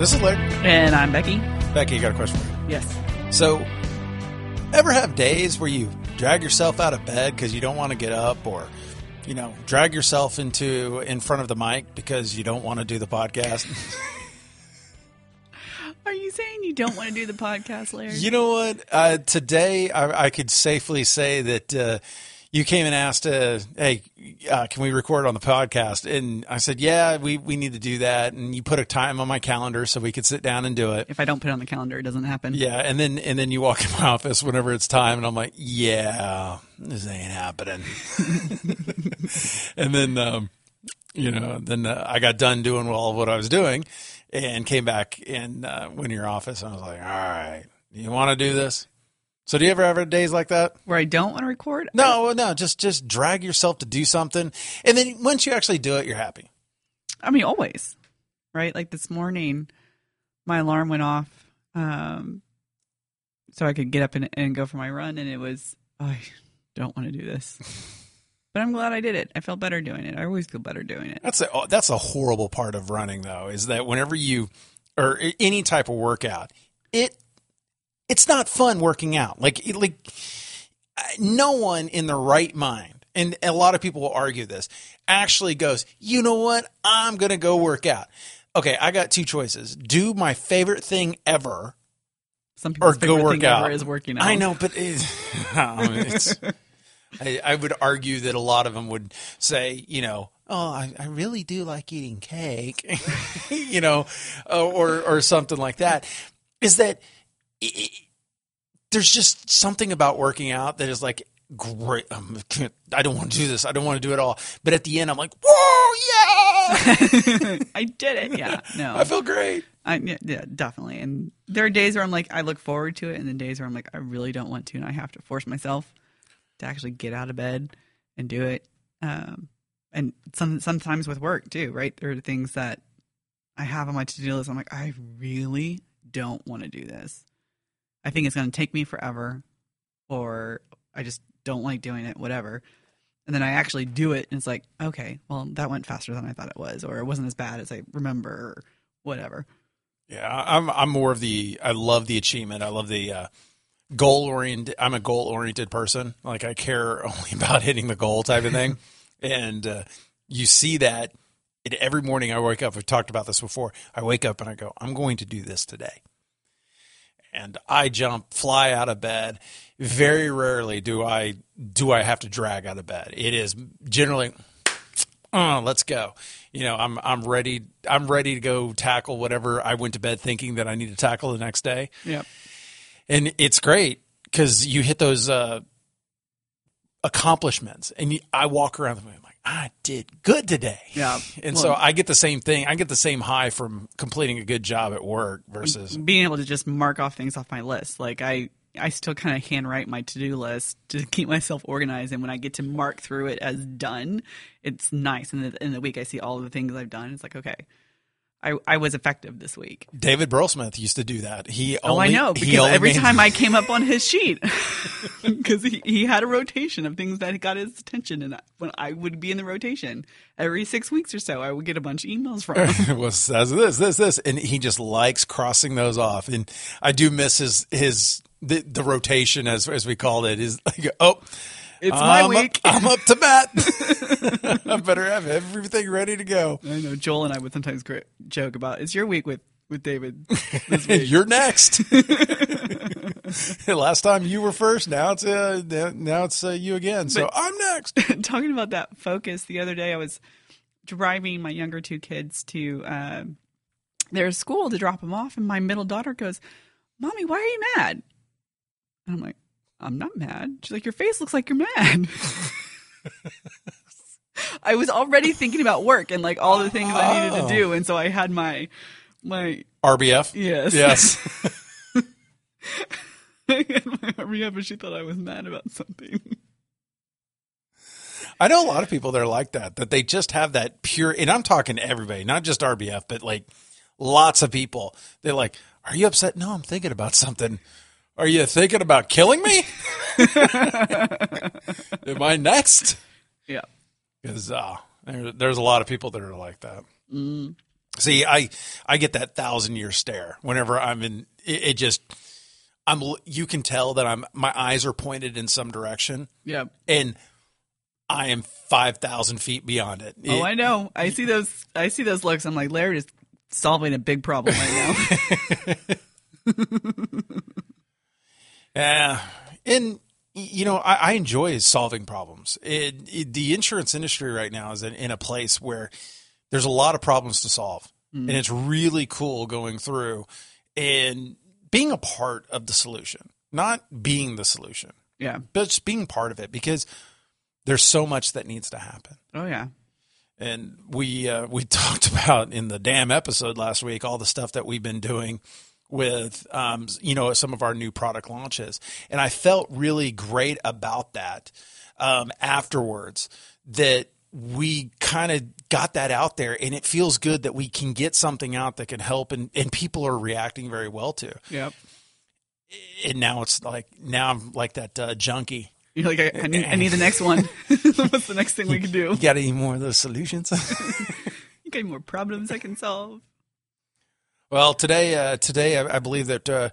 This is Larry. And I'm Becky. Becky, you got a question for me? Yes. So, ever have days where you drag yourself out of bed because you don't want to get up, or you know, drag yourself into in front of the mic because you don't want to do the podcast? Are you saying you don't want to do the podcast, Larry? you know what? Uh, today, I, I could safely say that. Uh, you came and asked, uh, "Hey, uh, can we record on the podcast?" And I said, "Yeah, we we need to do that." And you put a time on my calendar so we could sit down and do it. if I don't put it on the calendar, it doesn't happen. Yeah, and then and then you walk in my office whenever it's time, and I'm like, "Yeah, this ain't happening." and then, um, you know, then uh, I got done doing all of what I was doing, and came back and uh, went to your office, and I was like, "All right, do you want to do this?" So, do you ever have days like that? Where I don't want to record? No, no, just just drag yourself to do something, and then once you actually do it, you're happy. I mean, always. Right? Like this morning, my alarm went off um, so I could get up and, and go for my run, and it was, oh, I don't want to do this. but I'm glad I did it. I felt better doing it. I always feel better doing it. That's a that's a horrible part of running though is that whenever you or any type of workout, it it's not fun working out. Like like uh, no one in the right mind, and a lot of people will argue this, actually goes, "You know what? I'm going to go work out." Okay, I got two choices. Do my favorite thing ever Some or people's go work thing out. ever is working out. I know, but it, it's. I, I would argue that a lot of them would say, you know, oh, I, I really do like eating cake, you know, uh, or or something like that. Is that i i there's just something about working out that is like great. Um, I don't want to do this. I don't want to do it all. But at the end, I'm like, whoa, yeah! I did it. Yeah. No. I feel great. I, yeah, yeah, definitely. And there are days where I'm like, I look forward to it, and then days where I'm like, I really don't want to, and I have to force myself to actually get out of bed and do it. Um, and some sometimes with work too, right? There are things that I have on my to do list. I'm like, I really don't want to do this. I think it's going to take me forever, or I just don't like doing it. Whatever. And then I actually do it, and it's like, okay, well, that went faster than I thought it was, or it wasn't as bad as I remember, or whatever. Yeah, I'm I'm more of the I love the achievement. I love the uh, goal oriented. I'm a goal oriented person. Like I care only about hitting the goal type of thing, and uh, you see that every morning I wake up. We've talked about this before. I wake up and I go, I'm going to do this today, and I jump, fly out of bed. Very rarely do I do I have to drag out of bed. It is generally oh, let's go. You know, I'm I'm ready. I'm ready to go tackle whatever I went to bed thinking that I need to tackle the next day, Yeah, and it's great because you hit those uh, accomplishments, and you, I walk around the room like I did good today. Yeah. and Well- so I get the same thing. I get the same high from completing a good job at work versus being able to just mark off things off my list. Like I, I still kind of handwrite my to do list to keep myself organized. And when I get to mark through it as done, it's nice. And in the, in the week, I see all the things I've done. It's like, okay, I, I was effective this week. David Burlsmith used to do that. He Oh, I know he because only every made- time I came up on his sheet, because he, he had a rotation of things that got his attention, and when I would be in the rotation every six weeks or so, I would get a bunch of emails from him. it was as this, this, this, and he just likes crossing those off. And I do miss his his the, the rotation as as we called it is like oh. It's my I'm week. Up, I'm up to bat. I better have everything ready to go. I know Joel and I would sometimes gr- joke about it's your week with with David. This week. You're next. Last time you were first. Now it's uh, now it's uh, you again. So But- I'm next. Talking about that focus, the other day I was driving my younger two kids to uh, their school to drop them off, and my middle daughter goes, "Mommy, why are you mad?" And I'm like, "I'm not mad." She's like, "Your face looks like you're mad." I was already thinking about work and like all the things I needed Oh. to do, and so I had my my RBF. yes Yes. I had my RBF, and she thought I was mad about something. I know a lot of people that are like that, that they just have that pure, and I'm talking to everybody, not just RBF, but like lots of people. They're like, Are you upset? No, I'm thinking about something. Are you thinking about killing me? Am I next? Yeah. Because uh, there, there's a lot of people that are like that. Mm. See, I I get that thousand year stare whenever I'm in. It, it just I'm. You can tell that I'm. My eyes are pointed in some direction, Yeah. and I am five thousand feet beyond it. Oh, It- I know. I see those. I see those looks. I'm like, Larry is solving a big problem right now. Yeah, and you know, I, I enjoy solving problems. It, it, the insurance industry right now is in, in a place where there's a lot of problems to solve, and it's really cool going through and being a part of the solution, not being the solution, yeah. but just being part of it because there's so much that needs to happen. Oh yeah. and we uh, we talked about in the damn episode last week all the stuff that we've been doing with um, you know some of our new product launches, and I felt really great about that um, afterwards. That we kind of got that out there, and it feels good that we can get something out that can help, and, and people are reacting very well to. Yep. And now it's like now I'm like that uh, junkie. You're like, I, I need. I need the next one. What's the next thing we can do? You got any more of those solutions? You got any more problems I can solve? Well, today, uh, today I, I believe that uh,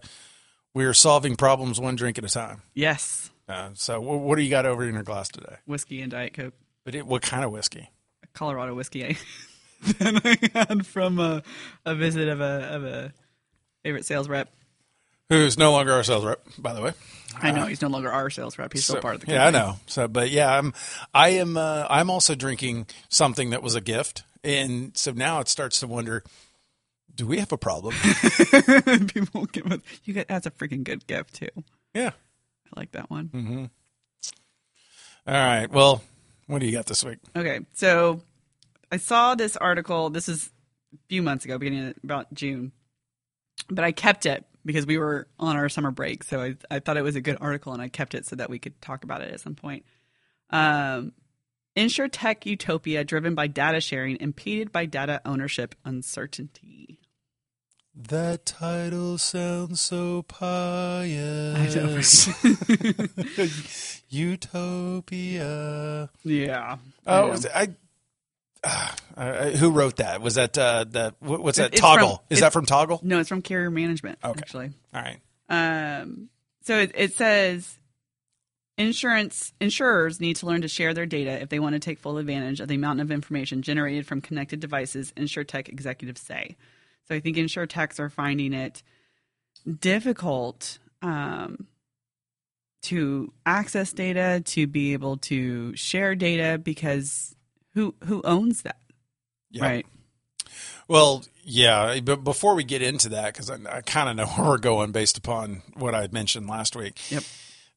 we are solving problems one drink at a time. Yes. Uh, so, wh- what do you got over in your glass today? Whiskey and Diet Coke. But it, what kind of whiskey? Colorado whiskey I, that I had from a, a visit of a of a favorite sales rep. Who's no longer our sales rep, by the way. I know he's no longer our sales rep. He's still part of the yeah, I know. So, but yeah, I'm, I am, uh, I'm also drinking something that was a gift, and so now it starts to wonder: Do we have a problem? People give us, you get that's a freaking good gift too. yeah. I like that one. Mm-hmm. All right. Well, what do you got this week? Okay, so I saw this article. This is a few months ago, beginning of, about June, but I kept it because we were on our summer break. So I, I thought it was a good article, and I kept it so that we could talk about it at some point. Um, InsurTech utopia driven by data sharing, impeded by data ownership uncertainty. That title sounds so I know, pious. right? Utopia. yeah. Oh, know. was I. Uh, who wrote that? Was that uh, that? What's that? It's Toggle? from- Is that from Toggle? no, it's from Carrier Management. Okay. Actually, All right. Um, so it, it says insurance insurers need to learn to share their data if they want to take full advantage of the amount of information generated from connected devices. InsurTech executives say. So I think InsurTechs are finding it difficult um, to access data, to be able to share data because who who owns that, Yeah. right? Well, yeah. But before we get into that, because I, I kind of know where we're going based upon what I mentioned last week. Yep.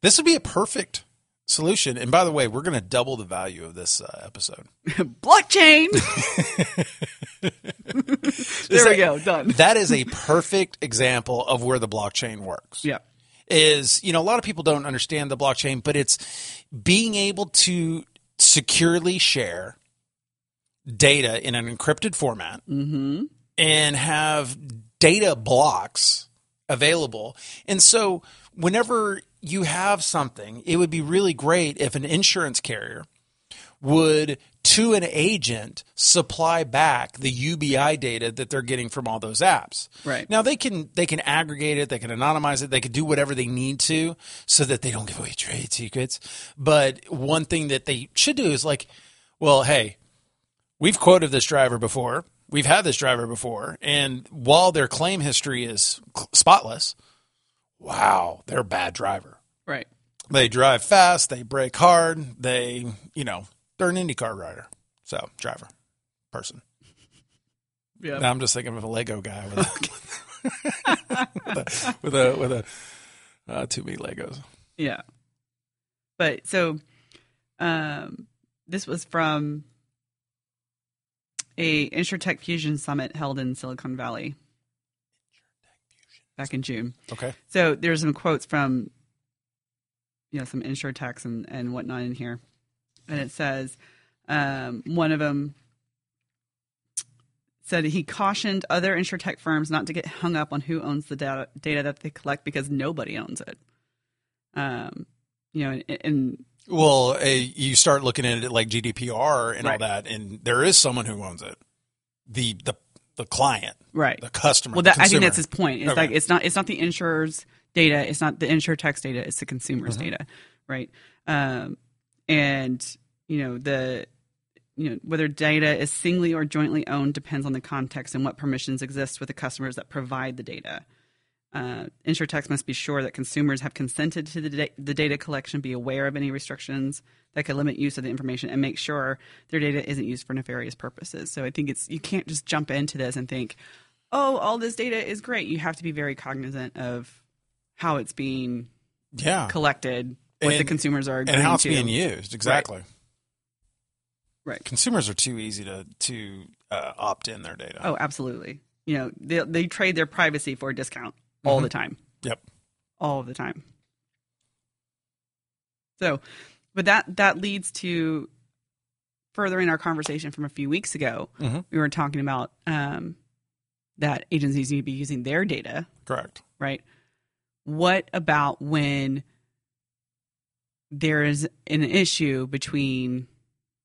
This would be a perfect solution. And by the way, we're going to double the value of this uh, episode. Blockchain. there we go. Done. That is a perfect example of where the blockchain works. Yeah. is you know a lot of people don't understand the blockchain but it's being able to securely share data in an encrypted format Mm-hmm. and have data blocks available and so whenever you have something it would be really great if an insurance carrier would to an agent supply back the UBI data that they're getting from all those apps. Right. Now they can they can aggregate it, they can anonymize it, they can do whatever they need to so that they don't give away trade secrets. But one thing that they should do is like, well, hey, we've quoted this driver before. We've had this driver before, and while their claim history is spotless, wow, they're a bad driver Right. they drive fast, they brake hard, they, you know, they're an IndyCar rider. So, driver, person. Yeah. Now I'm just thinking of a Lego guy with a, with a, with a, uh, too many Legos. Yeah. But so um this was from a InsurTech Fusion Summit held in Silicon Valley back in June. Okay. So there's some quotes from you know some InsurTechs and and whatnot in here, and it says um, one of them said he cautioned other InsurTech firms not to get hung up on who owns the data data that they collect because nobody owns it. Um, you know, and, and Well, uh, you start looking at it like GDPR and all that, and there is someone who owns it. The the the client, right. the customer. Well, that, I think that's his point. It's Okay. like it's not it's not the insurer's data, it's not the InsurTechs data, it's the consumer's Mm-hmm. data, right? Um, and you know the you know whether data is singly or jointly owned depends on the context and what permissions exist with the customers that provide the data. Uh, must be sure that consumers have consented to the, da- the data collection, be aware of any restrictions that could limit use of the information, and make sure their data isn't used for nefarious purposes. So I think it's you can't just jump into this and think, oh, all this data is great. You have to be very cognizant of how it's being yeah, collected, what the consumers are and how it's to. being used exactly. Right. Consumers are too easy to to uh, opt in their data. Oh, absolutely. You know, they they trade their privacy for a discount all Mm-hmm. the time. Yep. all of the time. So, but that that leads to furthering our conversation from a few weeks ago. Mhm. We were talking about um, that agencies need to be using their data, Correct. right? What about when there is an issue between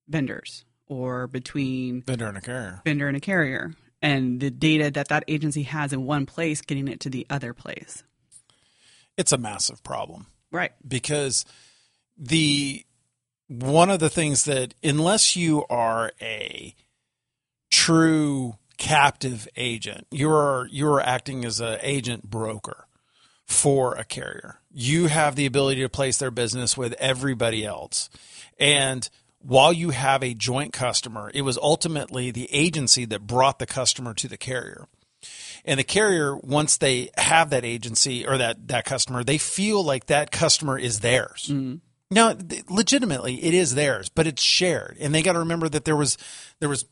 vendors or between Vendor and a carrier. vendor and a carrier, and the data that that agency has in one place getting it to the other place? It's a massive problem. Right. because the one of the things that unless you are a true captive agent you're you're acting as an agent broker for a carrier you have the ability to place their business with everybody else and while you have a joint customer it was ultimately the agency that brought the customer to the carrier. And the carrier once they have that agency or that that customer they feel like that customer is theirs. Now th- legitimately it is theirs but it's shared. And they got to remember that there was there was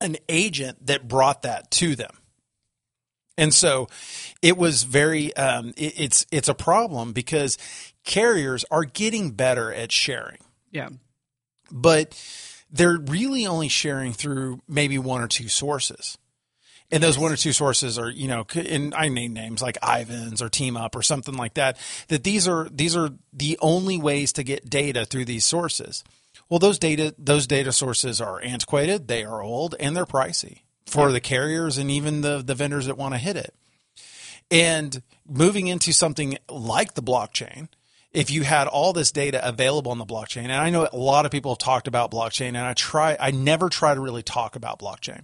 an agent that brought that to them. And so it was very um, it, it's it's a problem because carriers are getting better at sharing. Yeah. But they're really only sharing through maybe one or two sources. And those one or two sources are, you know, and I name names like Ivans or Team Up or something like that. That these are these are the only ways to get data through these sources. Well, those data those data sources are antiquated, they are old, and they're pricey for the carriers and even the the vendors that want to hit it. And moving into something like the blockchain, if you had all this data available on the blockchain, and I know a lot of people have talked about blockchain, and I try, I never try to really talk about blockchain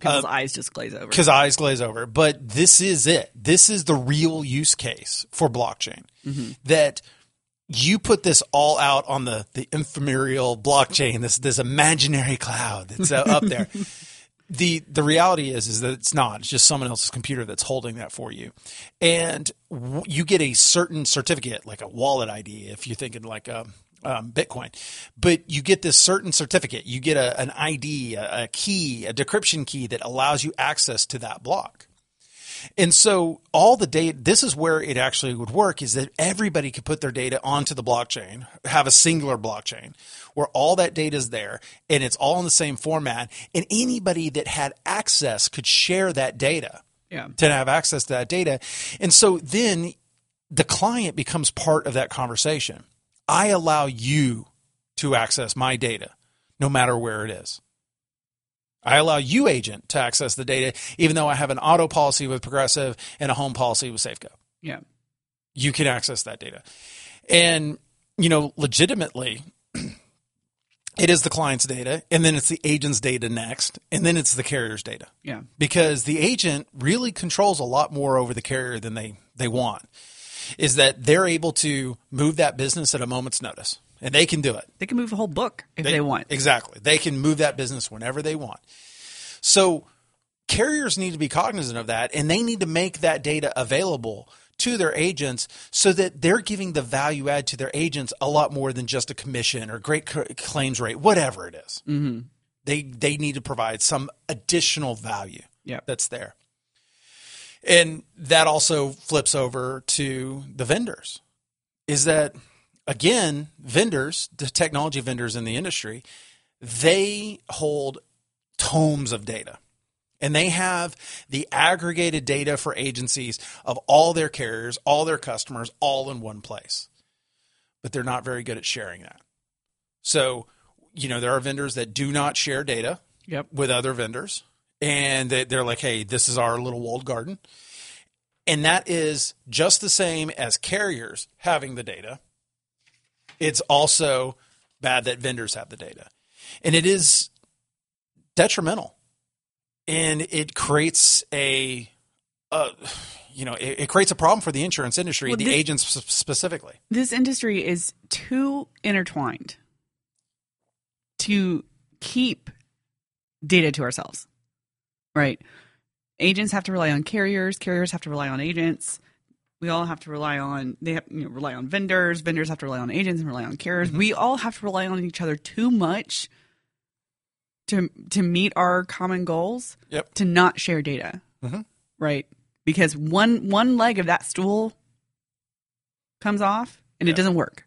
People's eyes just glaze over. because eyes glaze over. But this is it. This is the real use case for blockchain. That you put this all out on the the ephemeral blockchain, this this imaginary cloud that's uh, up there. the The reality is is that it's not. It's just someone else's computer that's holding that for you, and w- you get a certain certificate, like a wallet ID, if you're thinking like a um, Bitcoin, but you get this certain certificate. You get a, an ID, a, a key, a decryption key that allows you access to that block. And so all the data, this is where it actually would work is that everybody could put their data onto the blockchain, have a singular blockchain where all that data is there and it's all in the same format. And anybody that had access could share that data yeah. to have access to that data. And so then the client becomes part of that conversation. I allow you to access my data no matter where it is. I allow you, agent, to access the data, even though I have an auto policy with Progressive and a home policy with Safeco. Yeah. You can access that data. And, you know, legitimately, it is the client's data, and then it's the agent's data next, and then it's the carrier's data Yeah. because the agent really controls a lot more over the carrier than they, they want. Is that they're able to move that business at a moment's notice, and they can do it. They can move a whole book if they, want. Exactly. They can move that business whenever they want. So carriers need to be cognizant of that and they need to make that data available to their agents so that they're giving the value add to their agents a lot more than just a commission or great c- claims rate, whatever it is. Mm-hmm. They they need to provide some additional value Yeah. that's there. And that also flips over to the vendors. Is that again, vendors, the technology vendors in the industry, they hold tomes of data. And they have the aggregated data for agencies of all their carriers, all their customers, all in one place. But they're not very good at sharing that. So, you know, there are vendors that do not share data Yep. with other vendors. and they- they're like, "Hey, this is our little walled garden," and that is just the same as carriers having the data. It's also bad that vendors have the data, and it is detrimental, and it creates a, uh, you know, it, it creates a problem for the insurance industry, Well, the this- agents specifically. this industry is too intertwined to keep data to ourselves right? Agents have to rely on carriers. Carriers have to rely on agents we all have to rely on they have you know rely on vendors vendors have to rely on agents and rely on carriers we all have to rely on each other too much to to meet our common goals Yep. to not share data Mhm. right because one one leg of that stool comes off and Yeah. it doesn't work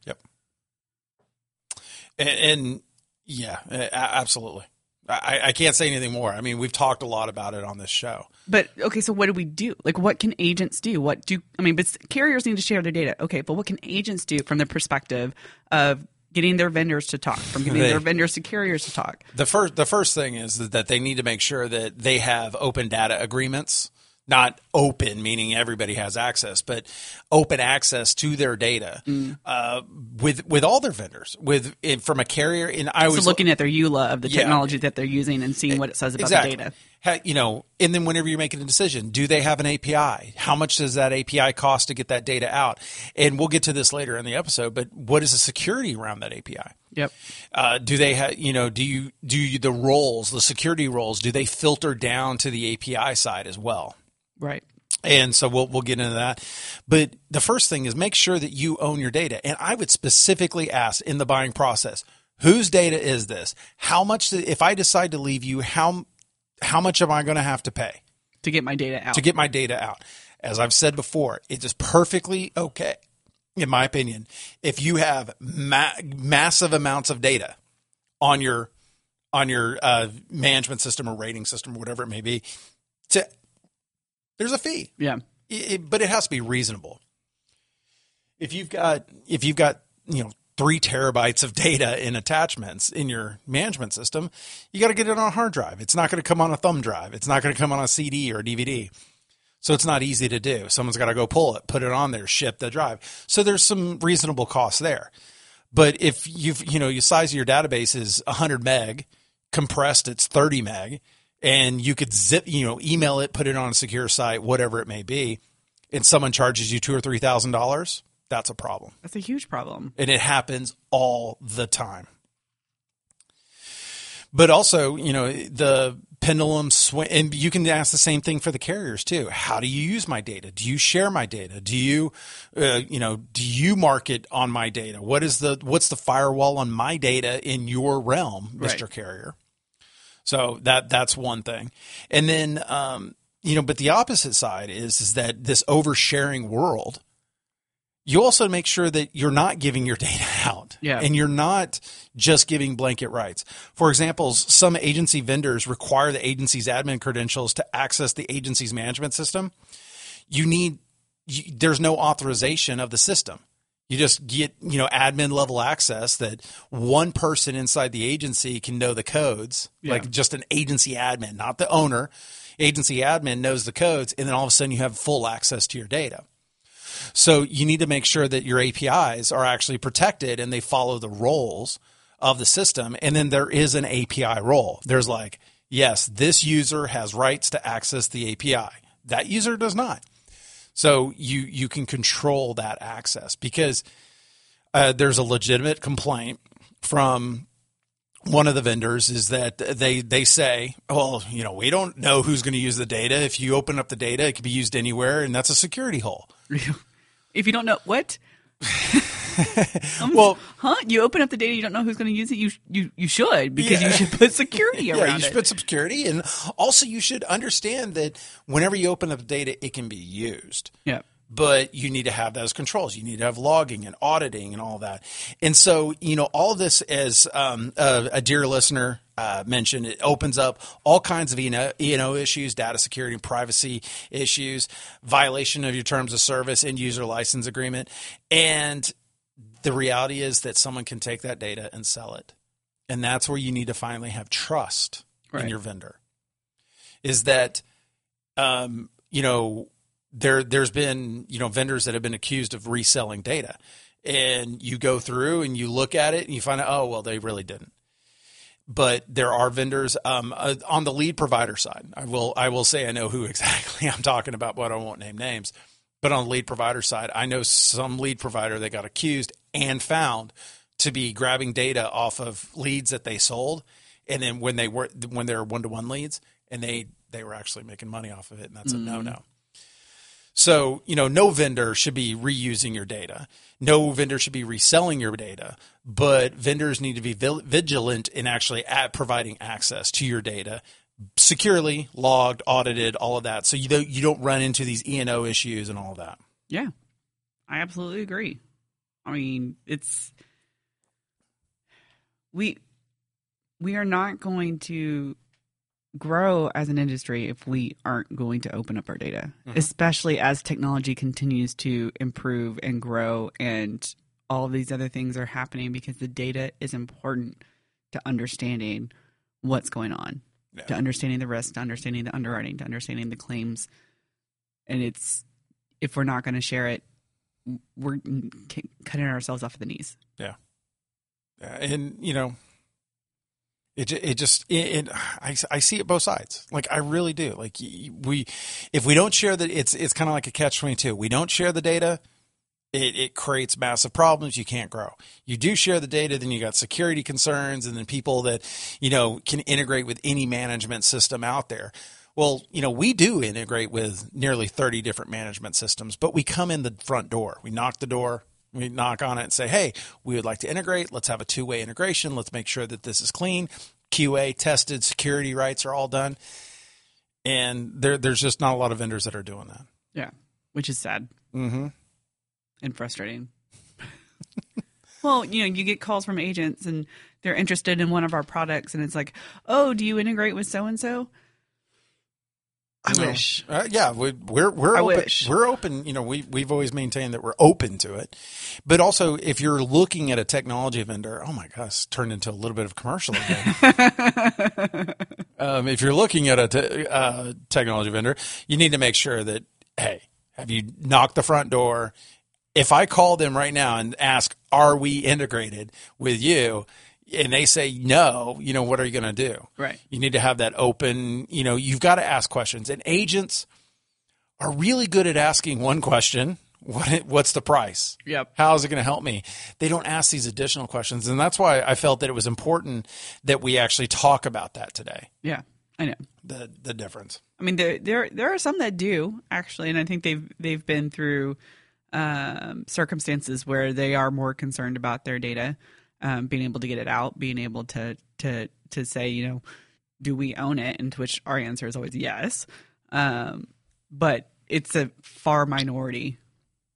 And, and yeah, absolutely. I, I can't say anything more. I mean, we've talked a lot about it on this show. But okay, so what do we do? Like, what can agents do? What do I mean? But carriers need to share their data. Okay, but what can agents do from the perspective of getting their vendors to talk, from getting They- their vendors to carriers to talk? The first, the first thing is that they need to make sure that they have open data agreements, not open meaning everybody has access, but open access to their data uh, with with all their vendors, with from a carrier. And I So was looking at their EULA of the Yeah. technology that they're using and seeing what it says about exactly. the data. You know, and then whenever you're making a decision, do they have an API? How much does that API cost to get that data out? And we'll get to this later in the episode. But what is the security around that API? Yep. Uh, do they have, you know, do you do you, the roles, the security roles, do they filter down to the API side as well? Right. And so we'll we'll get into that. But the first thing is make sure that you own your data. And I would specifically ask in the buying process, whose data is this? How much if I decide to leave you, how how much am I going to have to pay To get my data out. to get my data out? As I've said before, it is perfectly okay in my opinion if you have ma- massive amounts of data on your on your uh, management system or rating system or whatever it may be to there's a fee yeah. it, it- but it has to be reasonable. If you've got if you've got you know three terabytes of data in attachments in your management system, you got to get it on a hard drive. It's not going to come on a thumb drive. It's not going to come on a CD or a DVD. So it's not easy to do. Someone's got to go pull it, put it on there, ship the drive. So there's some reasonable costs there. But if you've you know your size of your database is 100 meg, compressed it's 30 meg, and you could zip you know email it, put it on a secure site, whatever it may be, and someone charges you two or three thousand dollars, that's a problem, That's a huge problem. and it happens all the time. But also, you know, the pendulum swing, and you can ask the same thing for the carriers too. How do you use my data? Do you share my data? Do you, uh, you know, do you market on my data? What is the what's the firewall on my data in your realm, Mister Right. Carrier? So that that's one thing, and then um, you know, but the opposite side is is that this oversharing world. You also make sure that you're not giving your data out, Yeah. and you're not just giving blanket rights. For example, some agency vendors require the agency's admin credentials to access the agency's management system. You need you, there's no authorization of the system. You just get, you know, admin level access that one person inside the agency can know the codes, Yeah. like just an agency admin, not the owner. Agency admin knows the codes, and then all of a sudden you have full access to your data. So you need to make sure that your APIs are actually protected and they follow the roles of the system. And then there is an API role. There's like, yes, this user has rights to access the API. That user does not. So you you can control that access because uh, there's a legitimate complaint from one of the vendors is that they they say, well, you know, we don't know who's going to use the data. If you open up the data, it can be used anywhere, and that's a security hole. If you don't know what, Well, huh? You open up the data, you don't know who's going to use it. You you you should because Yeah. you should put security yeah, around it. you should it. put some security, and also you should understand that whenever you open up the data, it can be used. yeah. but you need to have those controls. You need to have logging and auditing and all that. And so, you know, all this, as um, a, a dear listener uh, mentioned, it opens up all kinds of E&O, E&O issues, data security and privacy issues, violation of your terms of service and user license agreement. And the reality is that someone can take that data and sell it. And that's where you need to finally have trust in your vendor. is that, um, you know, there there's been you know vendors that have been accused of reselling data, and you go through and you look at it and you find out, oh well, they really didn't. But there are vendors um, uh, on the lead provider side. I will I will say I know who exactly I'm talking about, but I won't name names. But on the lead provider side, I know some lead provider that got accused and found to be grabbing data off of leads that they sold, and then when they were when they were one to one leads, and they they were actually making money off of it, and that's a mm-hmm. no no. So, you know, no vendor should be reusing your data. No vendor should be reselling your data, but vendors need to be vigilant in actually at providing access to your data securely, logged, audited, all of that. So you don't, you don't run into these E&O issues and all of that. Yeah. I absolutely agree. I mean, it's we we are not going to grow as an industry if we aren't going to open up our data, mm-hmm. especially as technology continues to improve and grow and all of these other things are happening because the data is important to understanding what's going on, yeah. to understanding the risk, to understanding the underwriting, to understanding the claims. And it's if we're not going to share it, we're cutting ourselves off at the knees. Yeah. yeah. And, you know, it it just it, it, I, I see it both sides. Like I really do. Like we if we don't share that it's it's kind of like a catch twenty two. We don't share the data. It, it creates massive problems. You can't grow. You do share the data, then you got security concerns, and then people that you know can integrate with any management system out there. Well, you know, we do integrate with nearly 30 different management systems, but we come in the front door. We knock the door, we knock on it and say, hey, we would like to integrate. Let's have a two way integration. Let's make sure that this is clean. QA tested, security rights are all done. And there, there's just not a lot of vendors that are doing that. Yeah, which is sad mm-hmm. And frustrating. well, you know, you get calls from agents and they're interested in one of our products, and it's like, oh, do you integrate with so and so? I wish. Uh, yeah, we, we're we're I open. Wish. We're open. You know, we we've always maintained that we're open to it, but also if you're looking at a technology vendor, oh my gosh, turned into a little bit of commercial again. um, if you're looking at a te- uh, technology vendor, you need to make sure that hey, have you knocked the front door? If I call them right now and ask, "Are we integrated with you?" and they say no, you know, what are you going to do? Right. You need to have that open, you know, you've got to ask questions. And agents are really good at asking one question. What, what's the price? Yep. How is it going to help me? They don't ask these additional questions. And that's why I felt that it was important that we actually talk about that today. Yeah. I know the the difference. I mean, there there there are some that do actually, and I think they've they've been through um, circumstances where they are more concerned about their data um, being able to get it out, being able to to to say, you know, do we own it? And to which our answer is always yes. Um, but it's a far minority,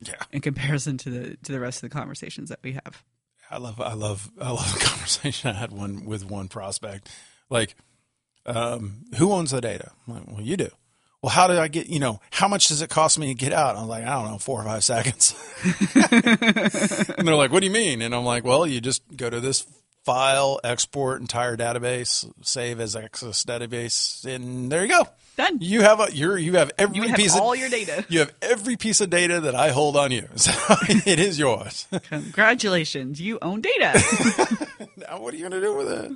yeah, in comparison to the to the rest of the conversations that we have. I love I love I love a conversation I had one with one prospect, like, um, who owns the data? Like, well, you do well, how did I get, you know, how much does it cost me to get out? I'm like, I don't know, four or five seconds. and they're like, what do you mean? And I'm like, well, you just go to this file, export entire database, save as access database, and there you go. Done. You have a you're you have every you have piece all of, your data. You have every piece of data that I hold on you. So it is yours. Congratulations, you own data. now what are you going to do with it?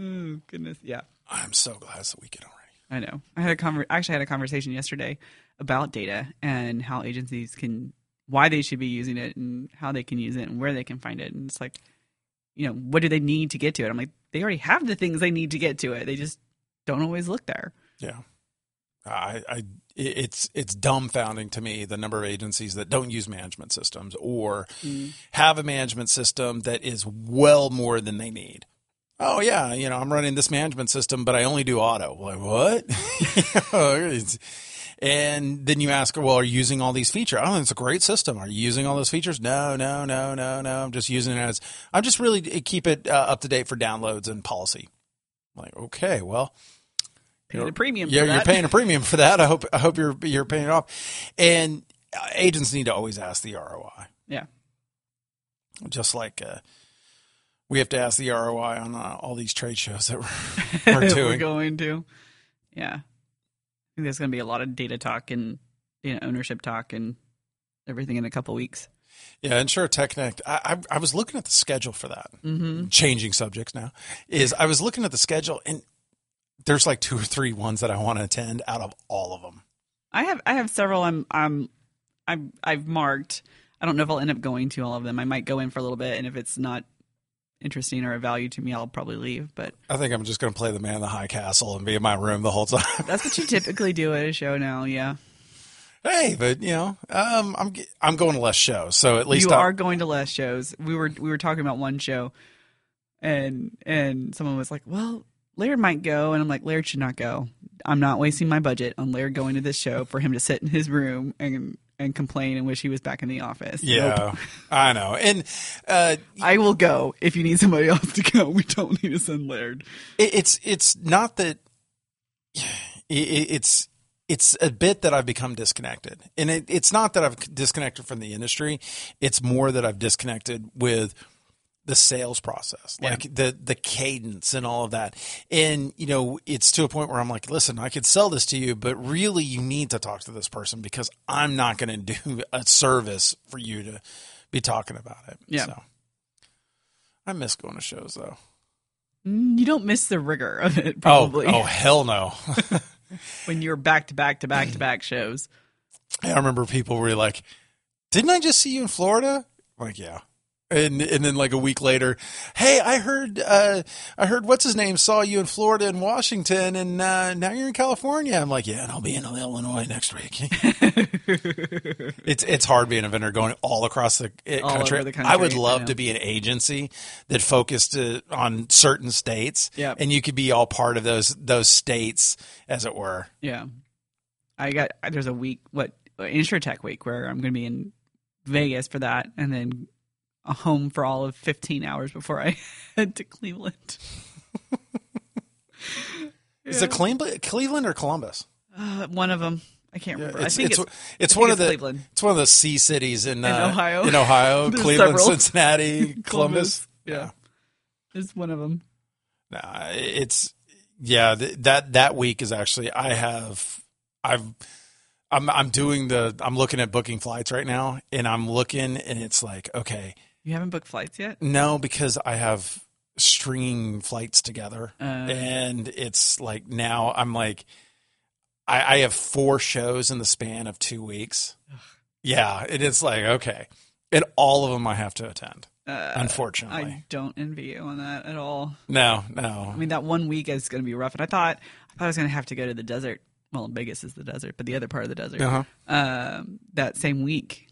oh goodness, yeah. I'm so glad it's the weekend already. I know. I had a conver- actually had a conversation yesterday about data and how agencies can why they should be using it and how they can use it and where they can find it. And it's like, you know, what do they need to get to it? I'm like, they already have the things they need to get to it. They just don't always look there. Yeah. I, I, it's it's dumbfounding to me the number of agencies that don't use management systems or mm. have a management system that is well more than they need oh yeah, you know, I'm running this management system, but I only do auto. Like what? and then you ask, well, are you using all these features? Oh, it's a great system. Are you using all those features? No, no, no, no, no. I'm just using it as I'm just really keep it uh, up to date for downloads and policy. like okay, well. Paying a premium. Yeah, you're paying a premium for that. I hope I hope you're you're paying it off. And uh, agents need to always ask the ROI. Yeah. Just like uh, We have to ask the ROI on uh, all these trade shows that we're, we're We're going to. Yeah. I think there's going to be a lot of data talk and data ownership talk and everything in a couple weeks. Yeah, InsureTech Connect. I, I, I was looking at the schedule for that. Mm-hmm. Changing subjects now is I was looking at the schedule and there's like two or three ones that I want to attend out of all of them. I have I have several I'm I'm I'm I've marked. I don't know if I'll end up going to all of them. I might go in for a little bit, and if it's not interesting or a value to me, I'll probably leave. But I think I'm just going to play the man in the high castle and be in my room the whole time. that's what you typically do at a show now. Yeah, hey, but you know, um, I'm I'm going to less shows, so at least you I- are going to less shows. We were we were talking about one show, and and someone was like, "Well, Laird might go," and I'm like, "Laird should not go. I'm not wasting my budget on Laird going to this show for him to sit in his room and and complain and wish he was back in the office. Nope. Yeah, I know. And uh, I will go if you need somebody else to go. We don't need to send Laird. it, it's it's not that it, it's it's a bit that I've become disconnected, and it, it's not that I've disconnected from the industry. It's more that I've disconnected with the sales process, Yeah. like the the cadence and all of that. And you know, it's to a point where I'm like, listen, I could sell this to you, but really, you need to talk to this person because I'm not going to do a service for you to be talking about it. Yeah. So, I miss going to shows though. Mm, You don't miss the rigor of it, Oh, probably, oh hell no. when you're back to back to back to back shows. I remember people were like, "Didn't I just see you in Florida?" I'm like, yeah. And and then like a week later, hey, I heard uh, I heard what's his name saw you in Florida and Washington, and uh, now you're in California. I'm like, yeah, and I'll be in Illinois next week. it's it's hard being a vendor going all across the, uh, All country. the country, I would love know. to be an agency that focused uh, on certain states, Yep. and you could be all part of those those states, as it were. Yeah, I got there's a week what InsurTech week where I'm going to be in Vegas for that, and then home for all of 15 hours before I head to Cleveland. Is it Cleveland, Cleveland or Columbus? Uh, one of them, I can't remember. I It's, think it's, it's, it's I one of the it's Cleveland. it's one of the sea cities in, uh, Ohio. In Ohio, Cleveland, several. Cincinnati, Columbus. Yeah, it's one of them. Nah, it's yeah. th- That that week is actually I have I've I'm I'm doing the I'm looking at booking flights right now, and I'm looking, and it's like okay, You haven't booked flights yet? no, because I have stringing flights together, Uh, and it's like now I'm like I, I have four shows in the span of two weeks. Yeah, it is like okay, and all of them I have to attend. uh, Unfortunately, I don't envy you on that at all. no, no. I mean, that one week is going to be rough. And I thought, I thought I was going to have to go to the desert. Well, Vegas is the desert, but the other part of the desert. Uh-huh. Um, that same week,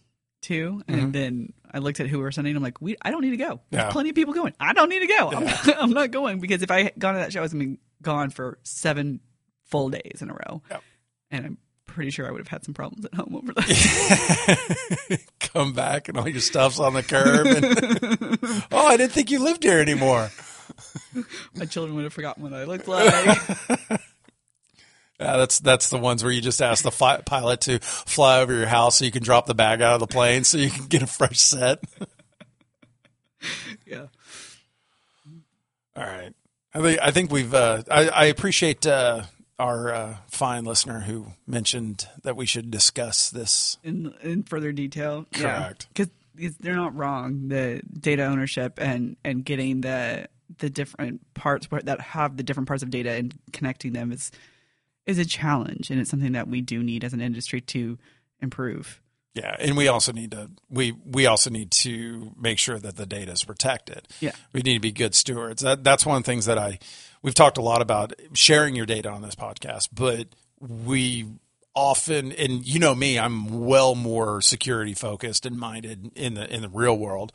too. And mm-hmm. then I looked at who we were sending. I'm like, we, I don't need to go. There's Yeah. plenty of people going. I don't need to go. I'm, not, I'm not going because if I had gone to that show, I was going to be gone for seven full days in a row. And I'm pretty sure I would have had some problems at home over that. Come back and all your stuff's on the curb. And, oh, I didn't think you lived here anymore. My children would have forgotten what I looked like. Yeah, that's that's the ones where you just ask the fly, pilot to fly over your house so you can drop the bag out of the plane so you can get a fresh set. yeah. All right. I think I think we've. Uh, I, I appreciate uh, our uh, fine listener who mentioned that we should discuss this. in in further detail. Correct. because they're not wrong. The data ownership and and getting the the different parts that have the different parts of data and connecting them is is a challenge, and it's something that we do need as an industry to improve. Yeah, and we also need to we we also need to make sure that the data is protected. Yeah. we need to be good stewards. That that's one of the things that I we've talked a lot about sharing your data on this podcast, but we often and you know me, I'm well more security focused and minded in the in the real world.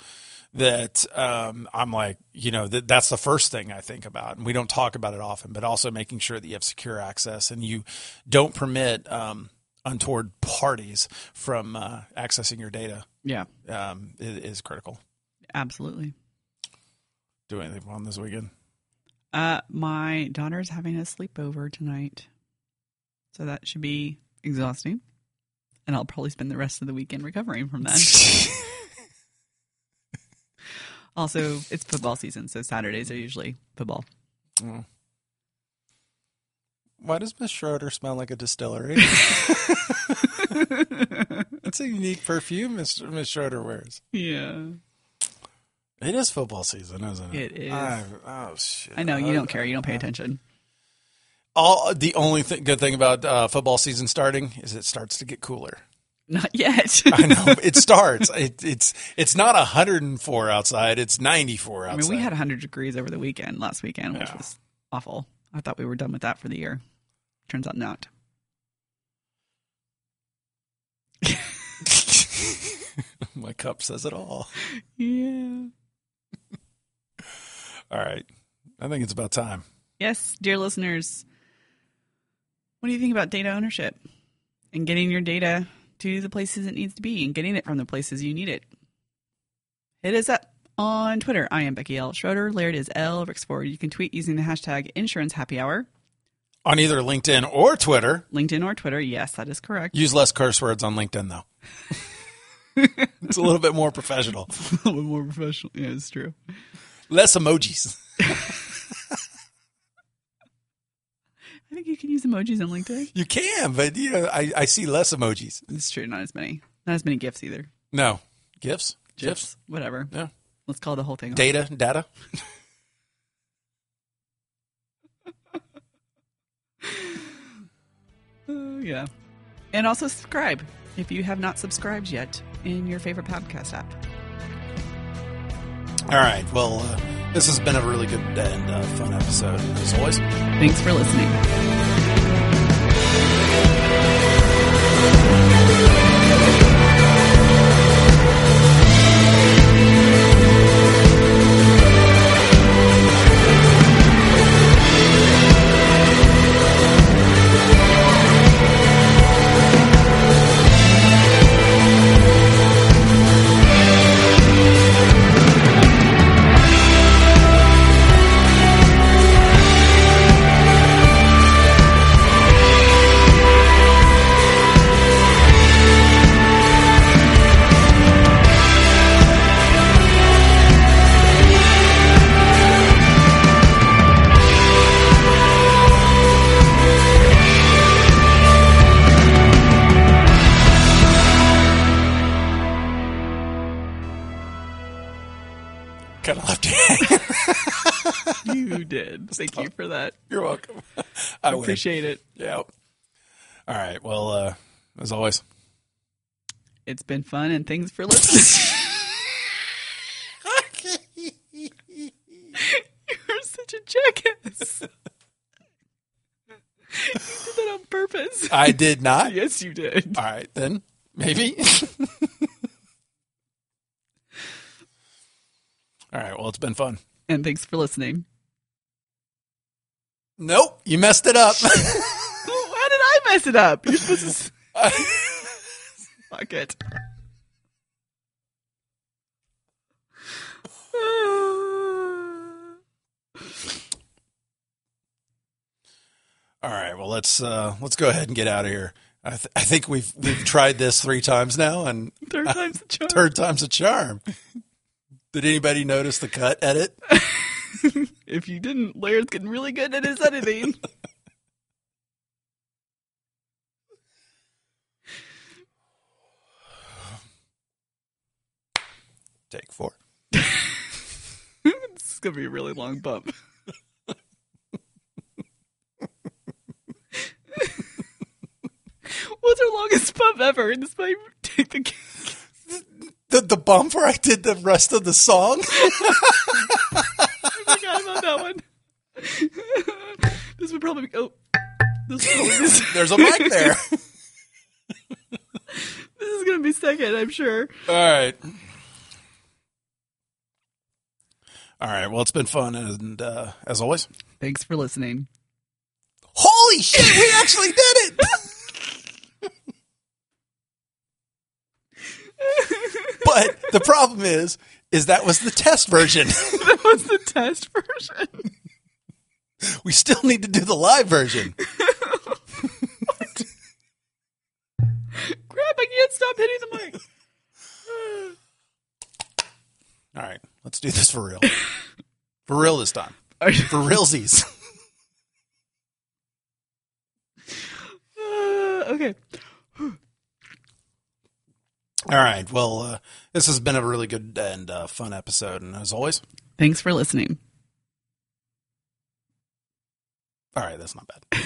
That um, I'm like, you know, that that's the first thing I think about, and we don't talk about it often. But also making sure that you have secure access and you don't permit um, untoward parties from uh, accessing your data Yeah, um, is, is critical. absolutely. Do anything fun this weekend? Uh, my daughter's having a sleepover tonight, so that should be exhausting, and I'll probably spend the rest of the weekend recovering from that. Also, it's football season, so Saturdays are usually football. Why does Miss Schroeder smell like a distillery? It's a unique perfume Miss, Miss Schroeder wears. Yeah. It is football season, isn't it? It is. I, oh shit! I know you don't care. You don't pay attention. All the only th- good thing about uh, football season starting is it starts to get cooler. Not yet. I know it starts. It, it's it's not 104 outside. It's 94 outside. I mean, we had 100 degrees over the weekend, last weekend, which Yeah. was awful. I thought we were done with that for the year. Turns out not. My cup says it all. Yeah. All right, I think it's about time. Yes, dear listeners, what do you think about data ownership and getting your data to the places it needs to be and getting it from the places you need it? Hit us up on Twitter. I am Becky L. Schroeder. Laird is L. Rixford. You can tweet using the hashtag insurance happy hour, On either LinkedIn or Twitter. LinkedIn or Twitter. Yes, that is correct. Use less curse words on LinkedIn though. it's a little bit more professional. a little more professional. Yeah, it's true. Less emojis. I think you can use emojis on LinkedIn. You can, but you know, I, I see less emojis. It's true. Not as many. Not as many gifts either. No. GIFs? GIFs? Whatever. Yeah. Let's call the whole thing. off. Data? Data? Uh, yeah. And also subscribe if you have not subscribed yet in your favorite podcast app. All right. Well, uh, this has been a really good and uh, fun episode, as always. Thanks for listening. Appreciate it. Yeah. All right. Well, uh, as always. It's been fun and thanks for listening. You're such a jackass. you did that on purpose. I did not. yes, you did. All right, then. Maybe. All right. Well, it's been fun. And thanks for listening. Nope. You messed it up. How did I mess it up? You're supposed to. Fuck it. All right. Well, let's uh, let's go ahead and get out of here. I, th- I think we've we've tried this three times now, and Third time's the charm. third time's a charm. Did anybody notice the cut edit? If you didn't, Laird's getting really good at his editing. Take four. this is gonna be a really long bump. What's our longest bump ever? In this might take the. The the bump where I did the rest of the song. I forgot about that one. this would probably be. Oh, this, would probably be, There's a mic there. this is gonna be second, I'm sure. All right. All right. Well, it's been fun, and uh, as always, Thanks for listening. holy shit, we actually did it! but the problem is, is that was the test version. that was the test version. we still need to do the live version. Crap! I can't stop hitting the mic. All right. Let's do this for real. for real this time. Uh, For realsies. okay. All right. Well, uh, this has been a really good and uh, fun episode. And as always, Thanks for listening. all right, that's not bad.